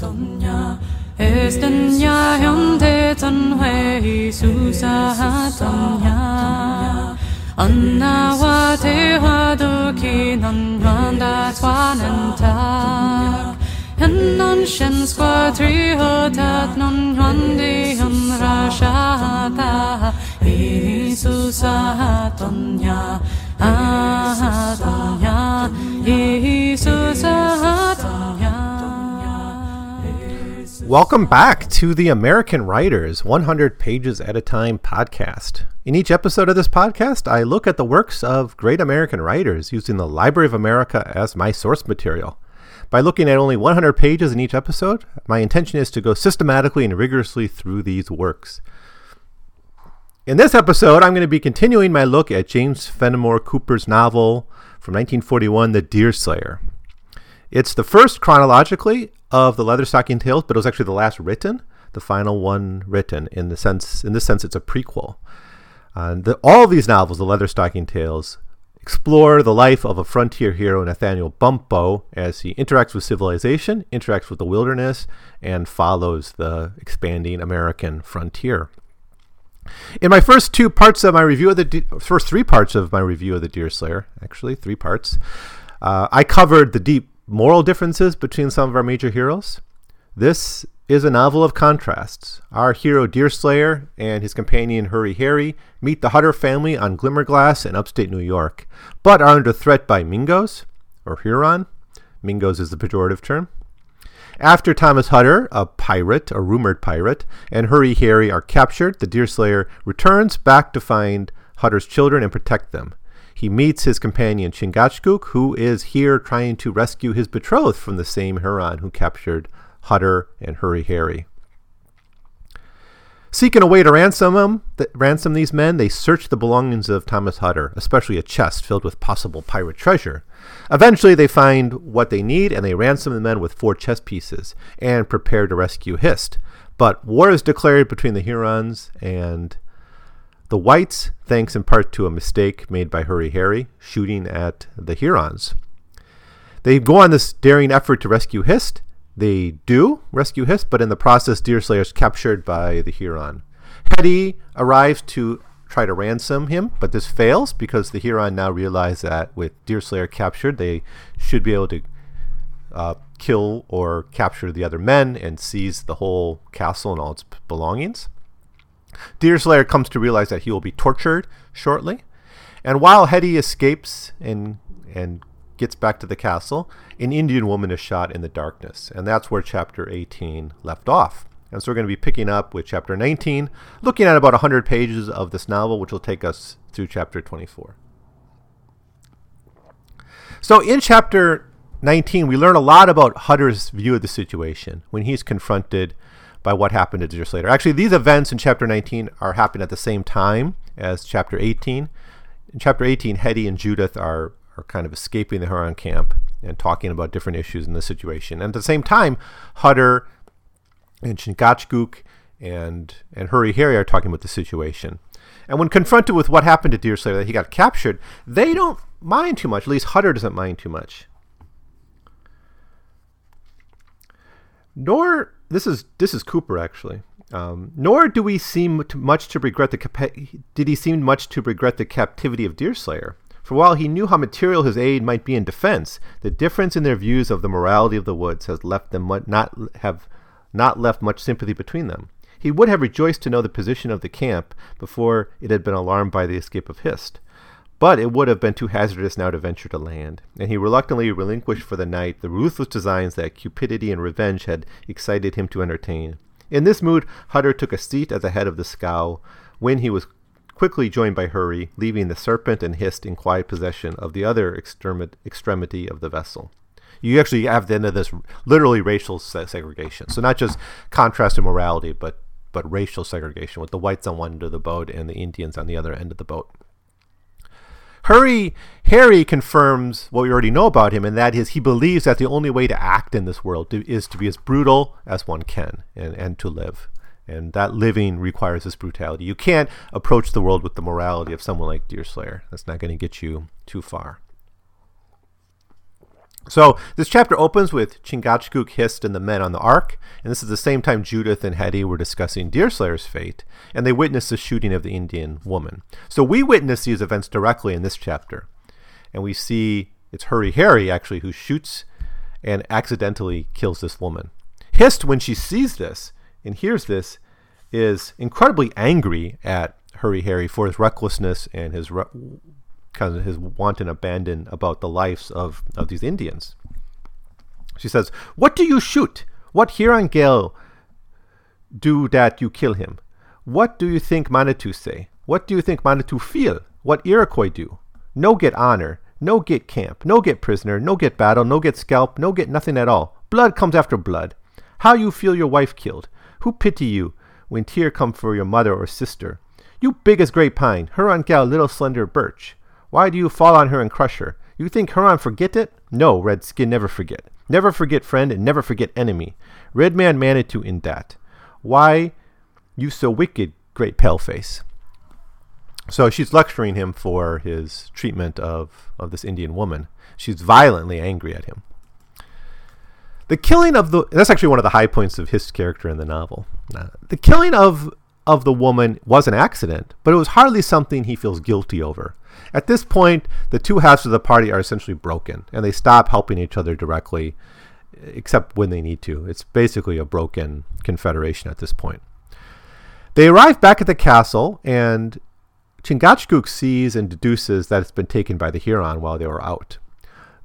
tonya estenya hyonde tanhui susa tonya anna wa te wa do ki non randa swananta en non shen squa tri ho tat non hyonde hyun ra sha ta. Susa tonya Welcome back to the American Writers 100 Pages at a Time podcast. In each episode of this podcast, I look at the works of great American writers using the Library of America as my source material. By looking at only 100 pages in each episode, my intention is to go systematically and rigorously through these works. In this episode, I'm going to be continuing my look at James Fenimore Cooper's novel from 1941, The Deerslayer. It's the first chronologically of the Leatherstocking Tales, but it was actually the last written, the final one written. In the sense, in this sense, it's a prequel. Uh, the, all these novels, the Leatherstocking Tales, explore the life of a frontier hero, Nathaniel Bumppo, as he interacts with civilization, interacts with the wilderness, and follows the expanding American frontier. In my first two parts of my review of the de- first three parts of my review of the Deerslayer, actually three parts, uh, I covered the deep moral differences between some of our major heroes. This is a novel of contrasts. Our hero Deerslayer and his companion Hurry Harry meet the Hutter family on Glimmerglass in upstate New York, but are under threat by Mingos, or Huron. Mingos is the pejorative term. After Thomas Hutter, a pirate, a rumored pirate, and Hurry Harry are captured, the Deerslayer returns back to find Hutter's children and protect them. He meets his companion Chingachgook, who is here trying to rescue his betrothed from the same Huron who captured Hutter and Hurry Harry. Seeking a way to ransom them, th- ransom these men, they search the belongings of Thomas Hutter, especially a chest filled with possible pirate treasure. Eventually, they find what they need and they ransom the men with four chess pieces and prepare to rescue Hist. But war is declared between the Hurons and the whites, thanks in part to a mistake made by Hurry Harry, shooting at the Hurons. They go on this daring effort to rescue Hist. They do rescue Hist, but in the process, Deerslayer is captured by the Huron. Hetty arrives to try to ransom him, but this fails because the Huron now realize that with Deerslayer captured, they should be able to uh, kill or capture the other men and seize the whole castle and all its belongings. Deerslayer comes to realize that he will be tortured shortly. And while Hetty escapes and and gets back to the castle, an Indian woman is shot in the darkness. And that's where chapter 18 left off. And so we're going to be picking up with chapter 19, looking at about 100 pages of this novel, which will take us through chapter 24. So in chapter 19, we learn a lot about Hutter's view of the situation when he's confronted by what happened to Deerslayer. Actually, these events in chapter 19 are happening at the same time as chapter 18. In chapter 18, Hetty and Judith are, are kind of escaping the Huron camp and talking about different issues in the situation. And at the same time, Hutter and Chingachgook and, and Hurry Harry are talking about the situation. And when confronted with what happened to Deerslayer, that he got captured, they don't mind too much. At least Hutter doesn't mind too much. Nor this is this is Cooper actually. Um, nor do we seem to much to regret the capa- did he seem much to regret the captivity of Deerslayer. For while he knew how material his aid might be in defense, the difference in their views of the morality of the woods has left them not have not left much sympathy between them. He would have rejoiced to know the position of the camp before it had been alarmed by the escape of Hist. But it would have been too hazardous now to venture to land, and he reluctantly relinquished for the night the ruthless designs that cupidity and revenge had excited him to entertain. In this mood, Hutter took a seat at the head of the scow, when he was quickly joined by Hurry, leaving the serpent and Hist in quiet possession of the other extremi- extremity of the vessel. You actually have the end of this literally racial segregation. So not just contrast in morality, but but racial segregation with the whites on one end of the boat and the Indians on the other end of the boat. Hurry Harry confirms what we already know about him, and that is he believes that the only way to act in this world to, is to be as brutal as one can and, and to live. And that living requires this brutality. You can't approach the world with the morality of someone like Deerslayer. That's not going to get you too far. So this chapter opens with Chingachgook, Hist, and the men on the ark, and this is the same time Judith and Hetty were discussing Deerslayer's fate, and they witness the shooting of the Indian woman. So we witness these events directly in this chapter, and we see it's Hurry Harry actually who shoots and accidentally kills this woman. Hist, when she sees this and hears this, is incredibly angry at Hurry Harry for his recklessness and his re- kind of his wanton abandon about the lives of, of these Indians. She says, What do you shoot? What Huron Gale do that you kill him? What do you think Manitou say? What do you think Manitou feel? What Iroquois do? No get honor, no get camp, no get prisoner, no get battle, no get scalp, no get nothing at all. Blood comes after blood. How you feel your wife killed? Who pity you when tear come for your mother or sister? You big as great pine, Huron gal little slender birch. Why do you fall on her and crush her? You think Huron forget it? No, Redskin never forget. Never forget friend and never forget enemy. Red man Manitou in that. Why you so wicked, great paleface? So she's lecturing him for his treatment of, of this Indian woman. She's violently angry at him. The killing of the that's actually one of the high points of his character in the novel. Uh, the killing of of the woman was an accident, but it was hardly something he feels guilty over. At this point, the two halves of the party are essentially broken, and they stop helping each other directly, except when they need to. It's basically a broken confederation at this point. They arrive back at the castle, and Chingachgook sees and deduces that it's been taken by the Huron while they were out.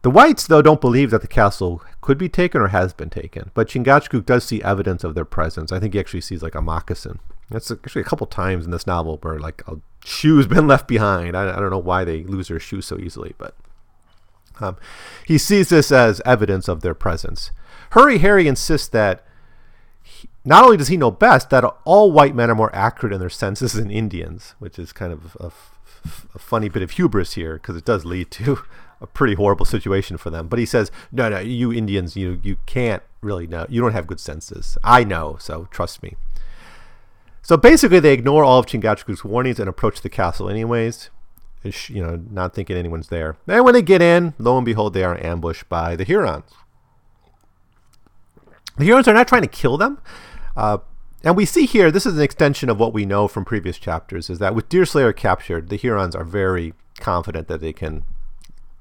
The whites, though, don't believe that the castle could be taken or has been taken, but Chingachgook does see evidence of their presence. I think he actually sees like a moccasin. That's actually a couple times in this novel where like a shoe's been left behind. I, I don't know why they lose their shoes so easily, but um, he sees this as evidence of their presence. Hurry Harry insists that he, not only does he know best, that all white men are more accurate in their senses than Indians, which is kind of a, a funny bit of hubris here because it does lead to a pretty horrible situation for them. But he says, "No, no, you Indians, you you can't really know. You don't have good senses. I know, so trust me." So basically, they ignore all of Chingachgook's warnings and approach the castle anyways, you know, not thinking anyone's there. And when they get in, lo and behold, they are ambushed by the Hurons. The Hurons are not trying to kill them. Uh, and we see here, this is an extension of what we know from previous chapters, is that with Deerslayer captured, the Hurons are very confident that they can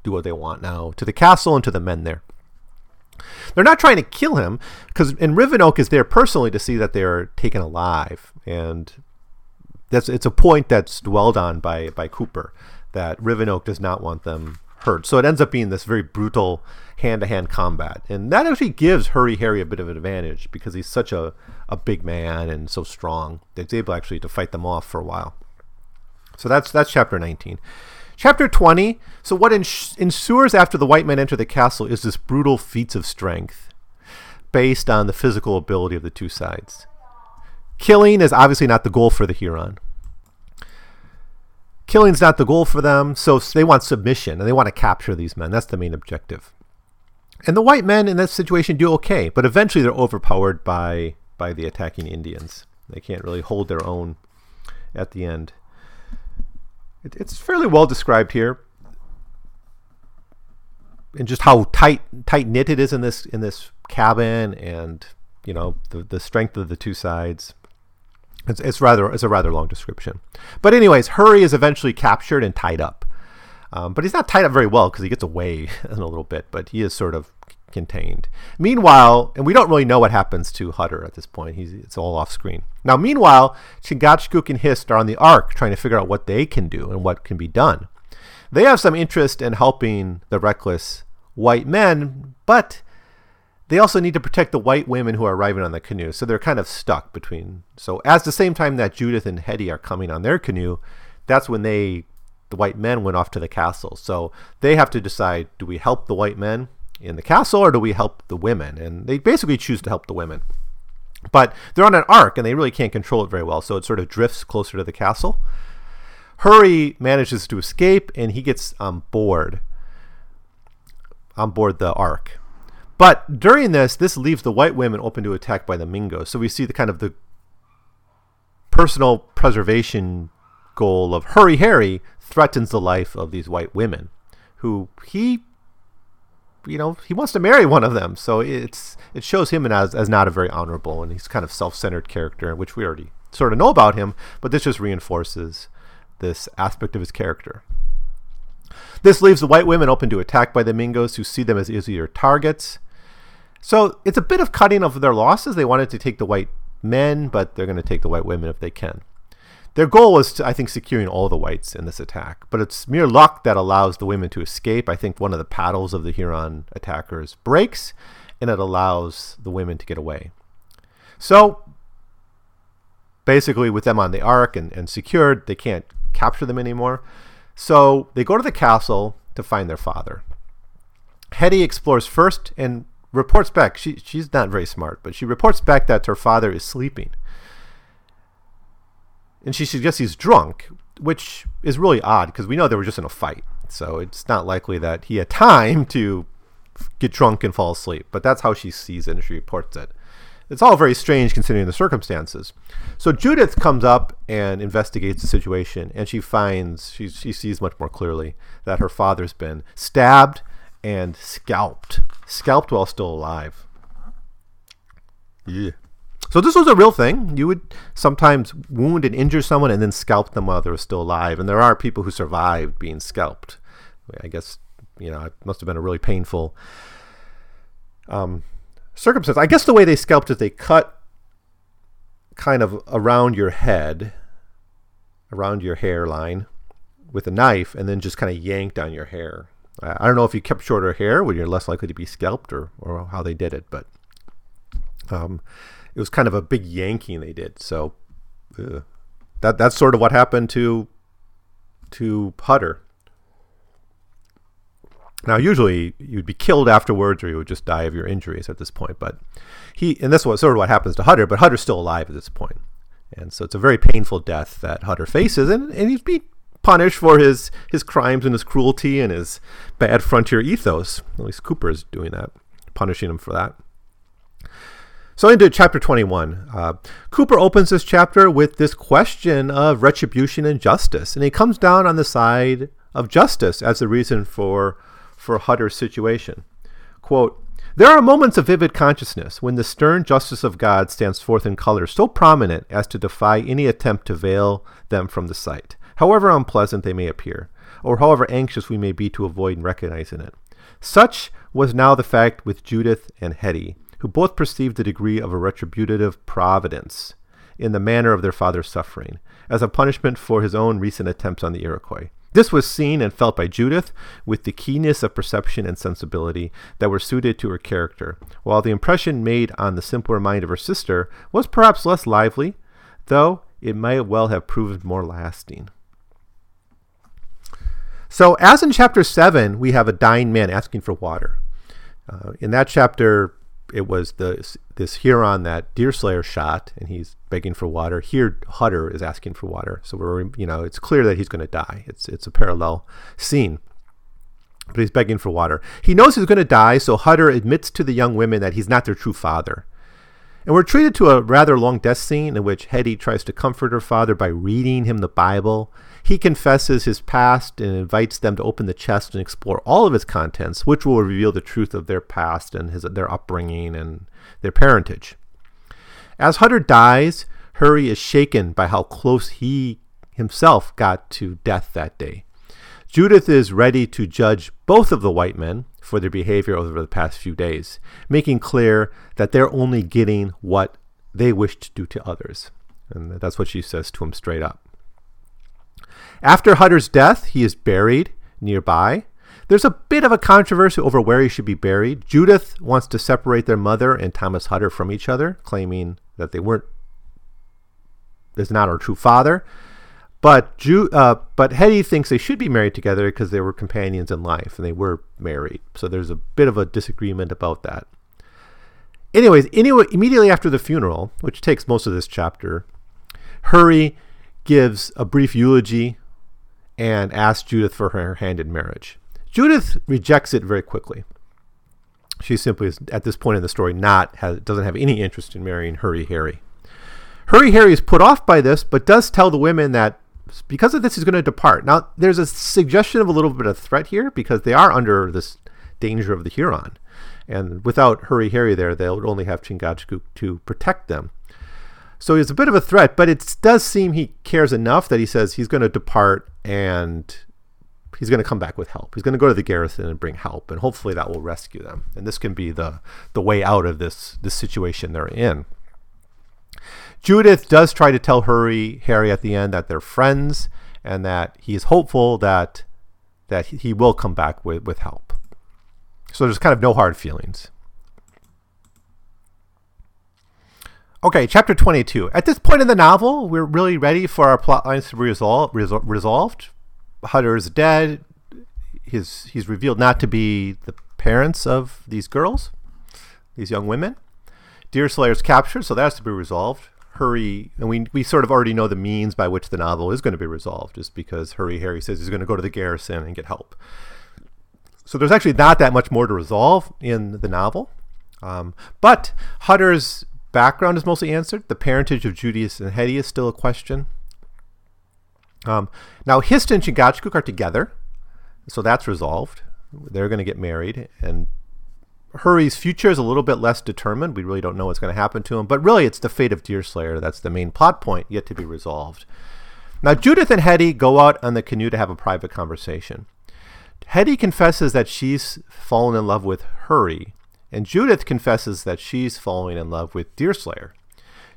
do what they want now to the castle and to the men there. They're not trying to kill him because, and Rivenoak is there personally to see that they are taken alive, and that's it's a point that's dwelled on by by Cooper that Rivenoak does not want them hurt. So it ends up being this very brutal hand-to-hand combat, and that actually gives Hurry Harry a bit of an advantage because he's such a a big man and so strong that he's able actually to fight them off for a while. So that's that's chapter 19. Chapter 20. So, what ensues after the white men enter the castle is this brutal feats of strength based on the physical ability of the two sides. Killing is obviously not the goal for the Huron. Killing's not the goal for them, so they want submission and they want to capture these men. That's the main objective. And the white men in that situation do okay, but eventually they're overpowered by by the attacking Indians. They can't really hold their own at the end. It, it's fairly well described here, and just how tight tight knit it is in this in this cabin, and you know the the strength of the two sides. It's, it's rather it's a rather long description, but anyways, Hurry is eventually captured and tied up. Um, but he's not tied up very well because he gets away in a little bit, but he is sort of contained. Meanwhile, and we don't really know what happens to Hutter at this point. He's, it's all off screen. Now, meanwhile, Chingachgook and Hist are on the Ark trying to figure out what they can do and what can be done. They have some interest in helping the reckless white men, but they also need to protect the white women who are arriving on the canoe. So they're kind of stuck between. So, as the same time that Judith and Hetty are coming on their canoe, that's when they, the white men, went off to the castle. So they have to decide do we help the white men in the castle or do we help the women? And they basically choose to help the women. But they're on an ark and they really can't control it very well, so it sort of drifts closer to the castle. Hurry manages to escape and he gets um, on board on board the ark. But during this, this leaves the white women open to attack by the Mingos. So we see the kind of the personal preservation goal of Hurry Harry threatens the life of these white women, who he you know, he wants to marry one of them. So it's it shows him as as not a very honorable, and he's kind of self-centered character, which we already sort of know about him. But this just reinforces this aspect of his character. This leaves the white women open to attack by the Mingos, who see them as easier targets. So it's a bit of cutting of their losses. They wanted to take the white men, but they're going to take the white women if they can. Their goal was, to, I think, securing all the whites in this attack, but it's mere luck that allows the women to escape. I think one of the paddles of the Huron attackers breaks, and it allows the women to get away. So, basically, with them on the ark and, and secured, they can't capture them anymore. So, they go to the castle to find their father. Hetty explores first and reports back. She, she's not very smart, but she reports back that her father is sleeping and she suggests he's drunk, which is really odd because we know they were just in a fight. So it's not likely that he had time to get drunk and fall asleep. But that's how she sees it and she reports it. It's all very strange considering the circumstances. So Judith comes up and investigates the situation, and she finds she she sees much more clearly that her father's been stabbed and scalped, scalped while still alive. Yeah. So this was a real thing. You would sometimes wound and injure someone and then scalp them while they were still alive. And there are people who survived being scalped. I guess you know it must have been a really painful um, circumstance. I guess the way they scalped is they cut kind of around your head, around your hairline, with a knife, and then just kind of yanked on your hair. I don't know if you kept shorter hair, when you're less likely to be scalped, or or how they did it, but um, it was kind of a big yanking they did. So uh, that that's sort of what happened to to Hutter. Now, usually you'd be killed afterwards, or you would just die of your injuries at this point. But he, and this was sort of what happens to Hutter. But Hutter's still alive at this point, and so it's a very painful death that Hutter faces, and, and he's being punished for his his crimes and his cruelty and his bad frontier ethos. At least Cooper is doing that, punishing him for that. So, into chapter 21. Uh, Cooper opens this chapter with this question of retribution and justice, and he comes down on the side of justice as the reason for, for Hutter's situation. Quote, there are moments of vivid consciousness when the stern justice of God stands forth in colors so prominent as to defy any attempt to veil them from the sight, however unpleasant they may appear, or however anxious we may be to avoid recognizing it. Such was now the fact with Judith and Hetty, who both perceived the degree of a retributive providence in the manner of their father's suffering, as a punishment for his own recent attempts on the Iroquois. This was seen and felt by Judith with the keenness of perception and sensibility that were suited to her character, while the impression made on the simpler mind of her sister was perhaps less lively, though it might well have proved more lasting. So, as in chapter 7, we have a dying man asking for water. Uh, in that chapter, it was the this Huron that Deerslayer shot, and he's begging for water. Here, Hutter is asking for water. So we're you know it's clear that he's going to die. It's it's a parallel scene. But he's begging for water. He knows he's going to die, so Hutter admits to the young women that he's not their true father. And we're treated to a rather long death scene in which Hetty tries to comfort her father by reading him the Bible he confesses his past and invites them to open the chest and explore all of its contents, which will reveal the truth of their past and his, their upbringing and their parentage. As Hutter dies, Hurry is shaken by how close he himself got to death that day. Judith is ready to judge both of the white men for their behavior over the past few days, making clear that they're only getting what they wish to do to others. And that's what she says to him straight up. After Hutter's death, he is buried nearby. There's a bit of a controversy over where he should be buried. Judith wants to separate their mother and Thomas Hutter from each other, claiming that they weren't is not her true father. But Ju, uh, but Hetty thinks they should be married together because they were companions in life and they were married. So there's a bit of a disagreement about that. Anyways, anyway, immediately after the funeral, which takes most of this chapter, Hurry gives a brief eulogy and asks Judith for her hand in marriage. Judith rejects it very quickly. She simply is, at this point in the story, not has, doesn't have any interest in marrying Hurry Harry. Hurry Harry is put off by this, but does tell the women that because of this, he's going to depart. Now, there's a suggestion of a little bit of threat here because they are under this danger of the Huron. And without Hurry Harry there, they would only have Chingachgook to protect them. So he's a bit of a threat, but it does seem he cares enough that he says he's going to depart and he's going to come back with help. He's going to go to the garrison and bring help, and hopefully that will rescue them. And this can be the the way out of this this situation they're in. Judith does try to tell Hurry Harry at the end that they're friends and that he's hopeful that that he will come back with, with help. So there's kind of no hard feelings. Okay, chapter 22. At this point in the novel, we're really ready for our plot lines to be resol- resol- resolved. Hutter is dead. He's, he's revealed not to be the parents of these girls, these young women. Deerslayer's captured, so that has to be resolved. Hurry, and we, we sort of already know the means by which the novel is going to be resolved, just because Hurry Harry says he's going to go to the garrison and get help. So there's actually not that much more to resolve in the novel. Um, but Hutter's background is mostly answered. The parentage of Judith and Hetty is still a question. Um, now, Hist and Chingachgook are together, so that's resolved. They're going to get married, and Hurry's future is a little bit less determined. We really don't know what's going to happen to him, but really it's the fate of Deerslayer that's the main plot point yet to be resolved. Now, Judith and Hetty go out on the canoe to have a private conversation. Hetty confesses that she's fallen in love with Hurry, and Judith confesses that she's falling in love with Deerslayer.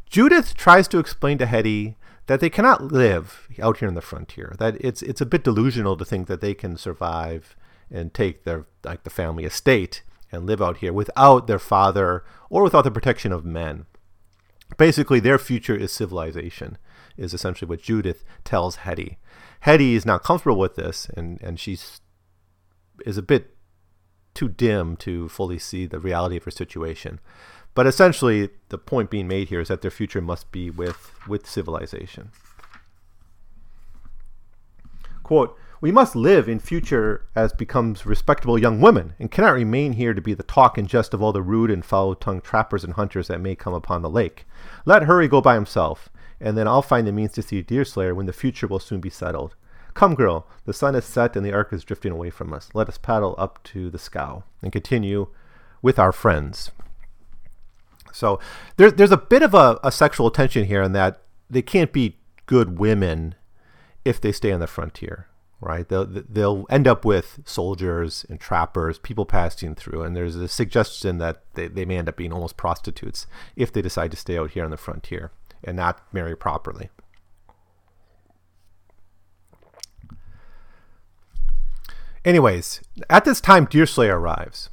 Judith tries to explain to Hetty that they cannot live out here in the frontier. That it's it's a bit delusional to think that they can survive and take their like the family estate and live out here without their father or without the protection of men. Basically, their future is civilization, is essentially what Judith tells Hetty. Hetty is not comfortable with this, and, and she's is a bit too dim to fully see the reality of her situation. But essentially, the point being made here is that their future must be with, with civilization. Quote, we must live in future as becomes respectable young women, and cannot remain here to be the talk and jest of all the rude and foul-tongued trappers and hunters that may come upon the lake. Let Hurry go by himself, and then I'll find the means to see Deerslayer when the future will soon be settled. Come, girl, the sun is set and the ark is drifting away from us. Let us paddle up to the scow and continue with our friends. So there's there's a bit of a, a sexual tension here in that they can't be good women if they stay on the frontier, right? They'll they'll end up with soldiers and trappers, people passing through, and there's a suggestion that they, they may end up being almost prostitutes if they decide to stay out here on the frontier and not marry properly. Anyways, at this time, Deerslayer arrives.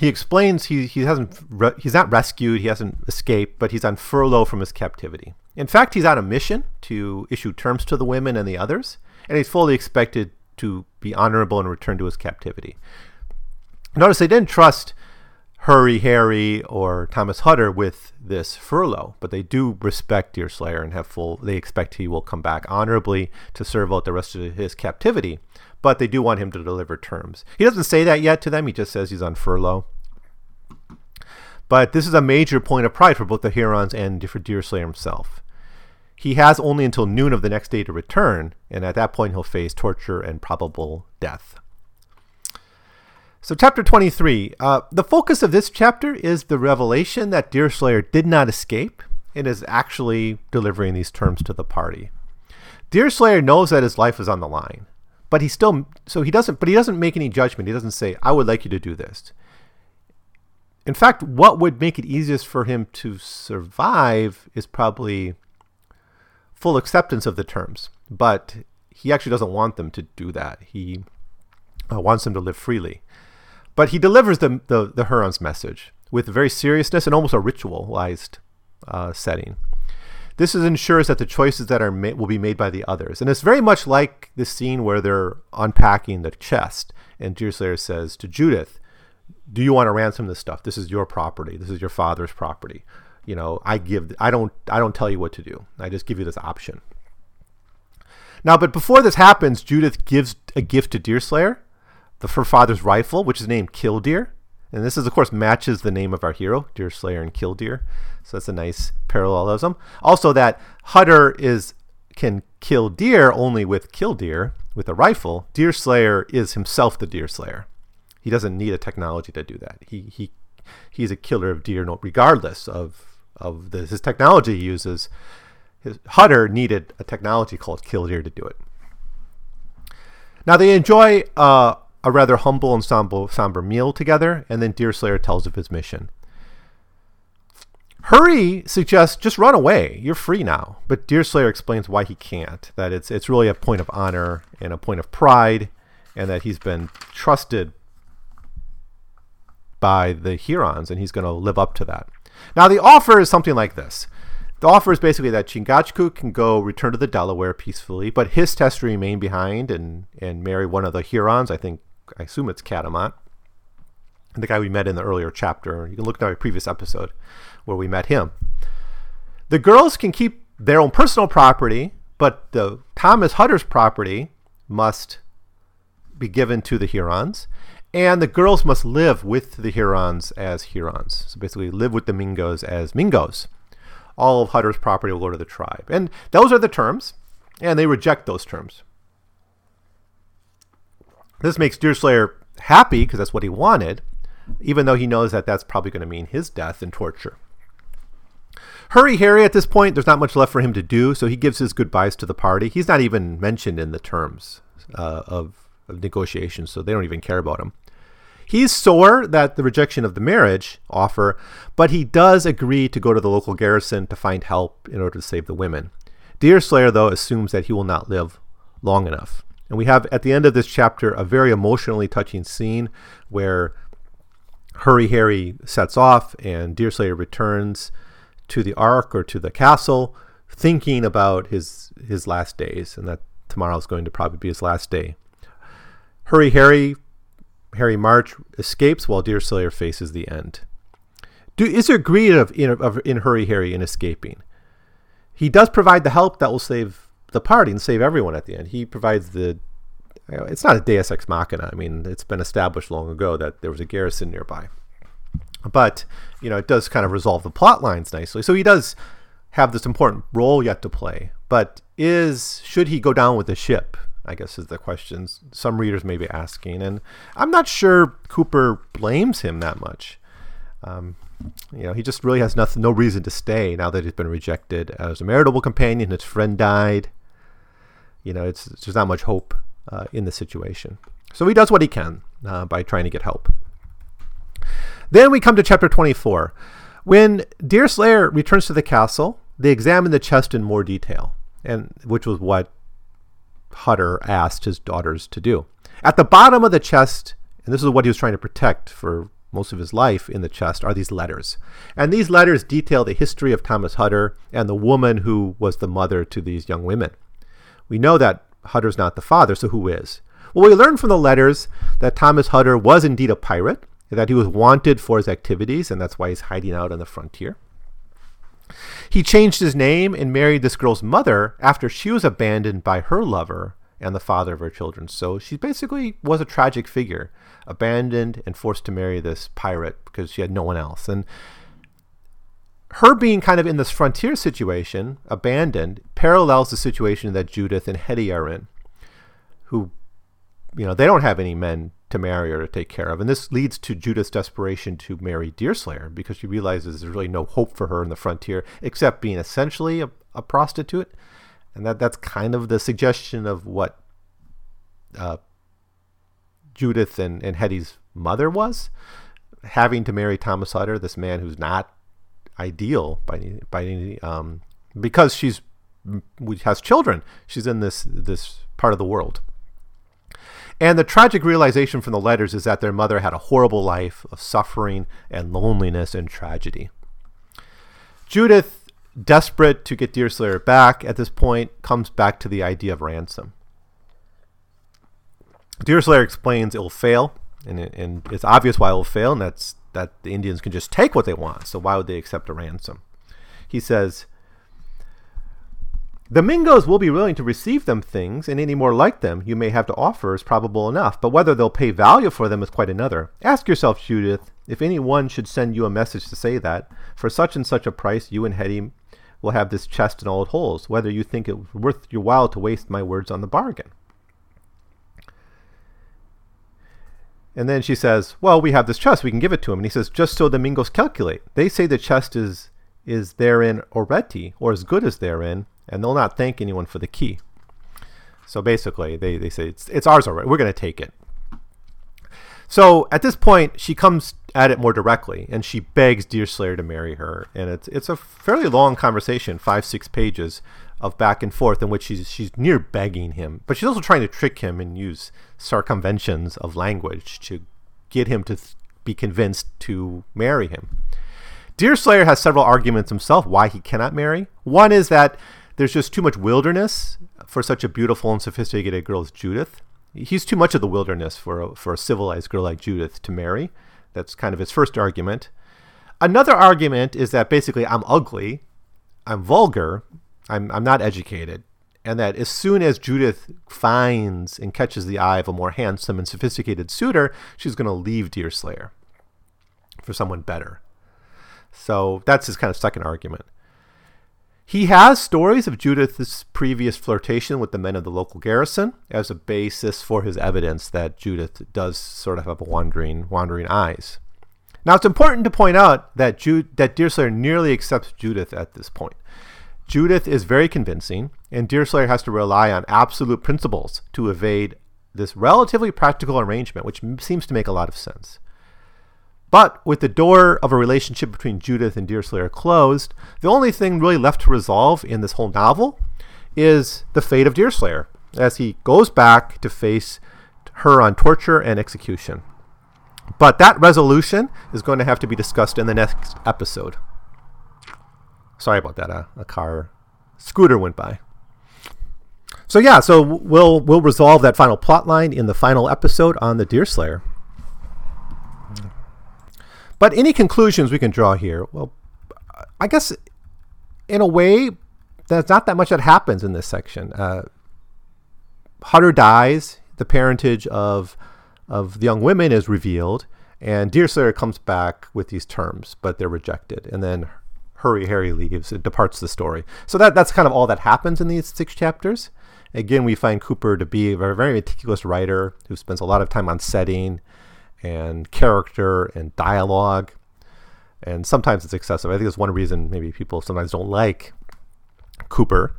He explains he, he hasn't re- he's not rescued, he hasn't escaped, but he's on furlough from his captivity. In fact, he's on a mission to issue terms to the women and the others, and he's fully expected to be honorable and return to his captivity. Notice they didn't trust Hurry Harry or Thomas Hutter with this furlough, but they do respect Deerslayer and have full. They expect he will come back honorably to serve out the rest of his captivity but they do want him to deliver terms. He doesn't say that yet to them, he just says he's on furlough. But this is a major point of pride for both the Hurons and for Deerslayer himself. He has only until noon of the next day to return, and at that point he'll face torture and probable death. So, chapter 23. Uh, the focus of this chapter is the revelation that Deerslayer did not escape and is actually delivering these terms to the party. Deerslayer knows that his life is on the line but he still so he doesn't but he doesn't make any judgment. He doesn't say i would like you to do this. In fact what would make it easiest for him to survive is probably full acceptance of the terms but he actually doesn't want them to do that. He uh, wants them to live freely. But he delivers the, the, the huron's message with very seriousness and almost a ritualized uh, setting this is ensures that the choices that are made will be made by the others. And it's very much like the scene where they're unpacking the chest. And Deerslayer says to Judith, Do you want to ransom this stuff? This is your property. This is your father's property. You know, I give I don't I don't tell you what to do. I just give you this option. Now, but before this happens, Judith gives a gift to Deerslayer, the her father's rifle, which is named Killdeer. And this is, of course, matches the name of our hero, Deerslayer and Killdeer. So that's a nice parallelism. Also, that Hutter is can Killdeer only with Killdeer with a rifle. Deerslayer is himself the Deerslayer. He doesn't need a technology to do that. He he he's a killer of deer, regardless of of the, his technology he uses. His Hutter needed a technology called kill deer to do it. Now they enjoy uh, a rather humble and somber, somber meal together, and then Deerslayer tells of his mission. Hurry suggests just run away. You're free now. But Deerslayer explains why he can't. That it's it's really a point of honor and a point of pride, and that he's been trusted by the Hurons, and he's going to live up to that. Now the offer is something like this. The offer is basically that Chingachgook can go return to the Delaware peacefully, but his test to remain behind and, and marry one of the Hurons. I think I assume it's Catamount, the guy we met in the earlier chapter. You can look at our previous episode where we met him. The girls can keep their own personal property, but the Thomas Hutter's property must be given to the Hurons, and the girls must live with the Hurons as Hurons. So basically, live with the Mingos as Mingos. All of Hutter's property will go to the tribe, and those are the terms, and they reject those terms. This makes Deerslayer happy because that's what he wanted, even though he knows that that's probably going to mean his death and torture. Hurry Harry at this point, there's not much left for him to do, so he gives his goodbyes to the party. He's not even mentioned in the terms uh, of, of negotiations, so they don't even care about him. He's sore that the rejection of the marriage offer, but he does agree to go to the local garrison to find help in order to save the women. Deerslayer, though, assumes that he will not live long enough. And we have at the end of this chapter a very emotionally touching scene where Hurry Harry sets off and Deerslayer returns to the ark or to the castle, thinking about his his last days, and that tomorrow is going to probably be his last day. Hurry Harry, Harry March escapes while Deerslayer faces the end. Do, is there greed of in, of in Hurry Harry in escaping? He does provide the help that will save the party and save everyone at the end. He provides the. It's not a Deus ex machina. I mean, it's been established long ago that there was a garrison nearby but you know it does kind of resolve the plot lines nicely. So he does have this important role yet to play. But is should he go down with the ship? I guess is the question some readers may be asking, and I'm not sure Cooper blames him that much. Um, you know, he just really has nothing, no reason to stay now that he's been rejected as a meritable companion. His friend died. You know, it's, there's not much hope uh, in the situation. So he does what he can uh, by trying to get help. Then we come to chapter 24. When Deerslayer returns to the castle, they examine the chest in more detail, and which was what Hutter asked his daughters to do. At the bottom of the chest, and this is what he was trying to protect for most of his life in the chest, are these letters. And these letters detail the history of Thomas Hutter and the woman who was the mother to these young women. We know that Hutter's not the father, so who is? Well, we learn from the letters that Thomas Hutter was indeed a pirate, that he was wanted for his activities, and that's why he's hiding out on the frontier. He changed his name and married this girl's mother after she was abandoned by her lover and the father of her children. So she basically was a tragic figure, abandoned and forced to marry this pirate because she had no one else. And her being kind of in this frontier situation, abandoned, parallels the situation that Judith and Hetty are in, who, you know, they don't have any men to marry or to take care of. And this leads to Judith's desperation to marry Deerslayer because she realizes there's really no hope for her in the frontier except being essentially a, a prostitute. And that, that's kind of the suggestion of what uh, Judith and, and Hetty's mother was having to marry Thomas Hutter, this man who's not ideal by by any, um, because she's has children. She's in this this part of the world. And the tragic realization from the letters is that their mother had a horrible life of suffering and loneliness and tragedy. Judith, desperate to get Deerslayer back at this point, comes back to the idea of ransom. Deerslayer explains it will fail, and, it, and it's obvious why it will fail, and that's that the Indians can just take what they want. So why would they accept a ransom? He says, the Mingos will be willing to receive them things, and any more like them you may have to offer is probable enough, but whether they'll pay value for them is quite another. Ask yourself, Judith, if any one should send you a message to say that, for such and such a price you and Hetty will have this chest and all it holds, whether you think it worth your while to waste my words on the bargain. And then she says, "Well, we have this chest. We can give it to him." And he says, "Just so the Mingos calculate. They say the chest is is therein already, or as good as therein, and they'll not thank anyone for the key." So basically, they, they say it's it's ours already. We're going to take it. So at this point, she comes at it more directly, and she begs Deerslayer to marry her. And it's it's a fairly long conversation, five six pages of back and forth, in which she's she's near begging him, but she's also trying to trick him and use circumventions of language to get him to th- be convinced to marry him. Deerslayer has several arguments himself why he cannot marry. One is that there's just too much wilderness for such a beautiful and sophisticated girl as Judith he's too much of the wilderness for a, for a civilized girl like Judith to marry. That's kind of his first argument. Another argument is that basically I'm ugly, I'm vulgar, I'm, I'm not educated, and that as soon as Judith finds and catches the eye of a more handsome and sophisticated suitor, she's going to leave Deerslayer for someone better. So that's his kind of second argument. He has stories of Judith's previous flirtation with the men of the local garrison as a basis for his evidence that Judith does sort of have wandering, wandering eyes. Now, it's important to point out that, Jude, that Deerslayer nearly accepts Judith at this point. Judith is very convincing, and Deerslayer has to rely on absolute principles to evade this relatively practical arrangement, which seems to make a lot of sense. But with the door of a relationship between Judith and Deerslayer closed, the only thing really left to resolve in this whole novel is the fate of Deerslayer as he goes back to face her on torture and execution. But that resolution is going to have to be discussed in the next episode. Sorry about that. Uh, a car scooter went by. So yeah, so we'll we'll resolve that final plot line in the final episode on the Deerslayer. But any conclusions we can draw here? Well, I guess in a way, there's not that much that happens in this section. Uh, Hutter dies. The parentage of of the young women is revealed, and Deerslayer comes back with these terms, but they're rejected. And then Hurry Harry leaves. It departs the story. So that that's kind of all that happens in these six chapters. Again, we find Cooper to be a very, meticulous writer who spends a lot of time on setting and character and dialogue. And sometimes it's excessive. I think that's one reason maybe people sometimes don't like Cooper.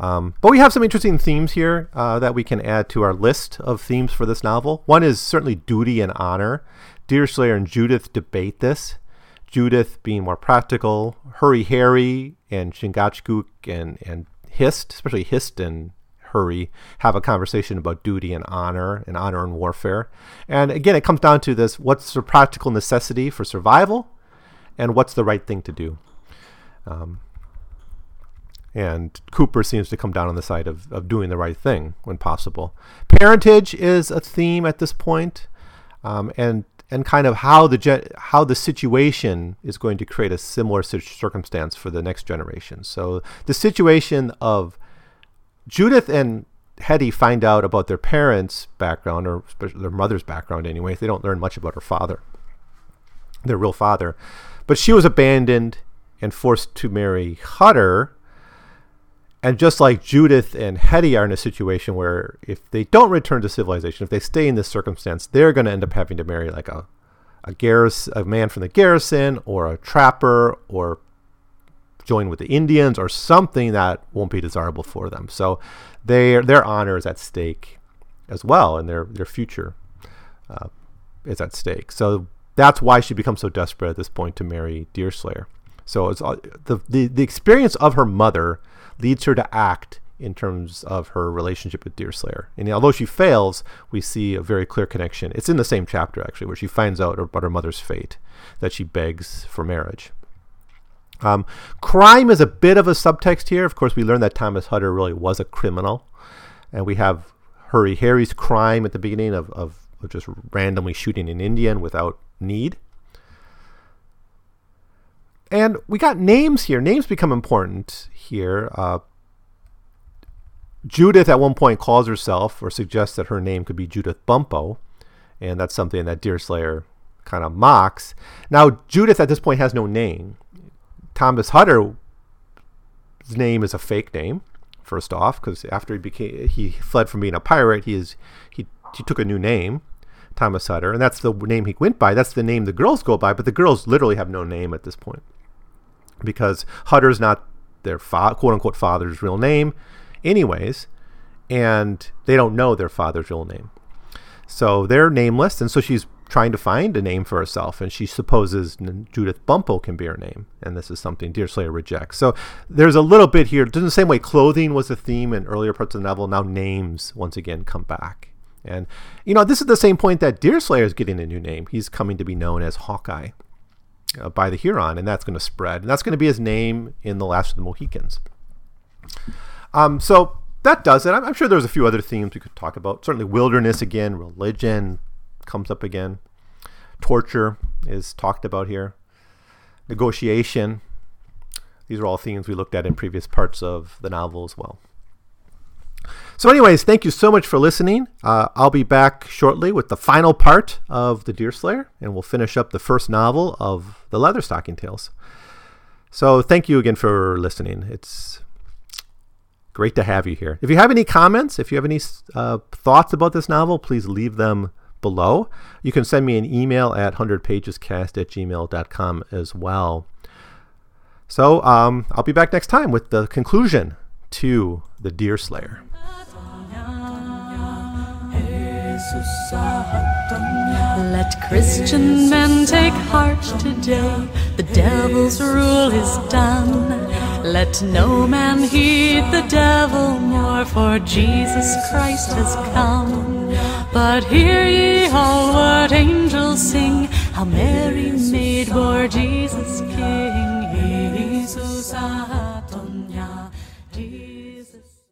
Um, but we have some interesting themes here uh, that we can add to our list of themes for this novel. One is certainly duty and honor. Deerslayer and Judith debate this. Judith being more practical, Hurry Harry and Chingachgook and, and Hist, especially Hist and hurry, have a conversation about duty and honor and honor and warfare. And again, it comes down to this what's the practical necessity for survival and what's the right thing to do. Um, and Cooper seems to come down on the side of, of doing the right thing when possible. Parentage is a theme at this point, um, and and kind of how the how the situation is going to create a similar circumstance for the next generation. So the situation of Judith and Hetty find out about their parents' background, or their mother's background anyway. They don't learn much about her father, their real father. But she was abandoned and forced to marry Hutter. And just like Judith and Hetty are in a situation where if they don't return to civilization, if they stay in this circumstance, they're going to end up having to marry like a a, a man from the garrison or a trapper or join with the Indians or something that won't be desirable for them. So their their honor is at stake as well, and their their future uh, is at stake. So that's why she becomes so desperate at this point to marry Deerslayer. So it's uh, the, the the experience of her mother leads her to act in terms of her relationship with Deerslayer. And although she fails, we see a very clear connection. It's in the same chapter actually, where she finds out about her mother's fate, that she begs for marriage. Um, crime is a bit of a subtext here. Of course, we learn that Thomas Hutter really was a criminal. And we have Hurry Harry's crime at the beginning of, of, of just randomly shooting an Indian without need. And we got names here. Names become important here. Uh, Judith at one point calls herself or suggests that her name could be Judith Bumppo. And that's something that Deerslayer kind of mocks. Now, Judith at this point has no name. Thomas Hutter's name is a fake name, first off, because after he became he fled from being a pirate, he is he he took a new name. Thomas Hutter, and that's the name he went by. That's the name the girls go by, but the girls literally have no name at this point because Hutter's not their fa- quote unquote father's real name, anyways, and they don't know their father's real name. So they're nameless, and so she's trying to find a name for herself, and she supposes Judith Bumppo can be her name, and this is something Deerslayer rejects. So there's a little bit here. In the same way, clothing was a theme in earlier parts of the novel. Now names once again come back, and you know this is the same point that Deerslayer is getting a new name. He's coming to be known as Hawkeye uh, by the Huron, and that's going to spread, and that's going to be his name in the Last of the Mohicans. Um, so that does it. I'm, I'm sure there's a few other themes we could talk about. Certainly, wilderness again, religion comes up again, torture is talked about here, negotiation. These are all themes we looked at in previous parts of the novel as well. So, anyways, thank you so much for listening. Uh, I'll be back shortly with the final part of The Deerslayer, and we'll finish up the first novel of the Leatherstocking Tales. So, thank you again for listening. It's great to have you here. If you have any comments, if you have any uh, thoughts about this novel, please leave them below. You can send me an email at 100pagescast at gmail.com as well. So um, I'll be back next time with the conclusion to The Deerslayer. Let Christian men take heart today. The devil's rule is done. Let no man heed the devil more, for Jesus Christ has come. But hear ye all what angels sing, how Mary made bore Jesus King. Jesus ah.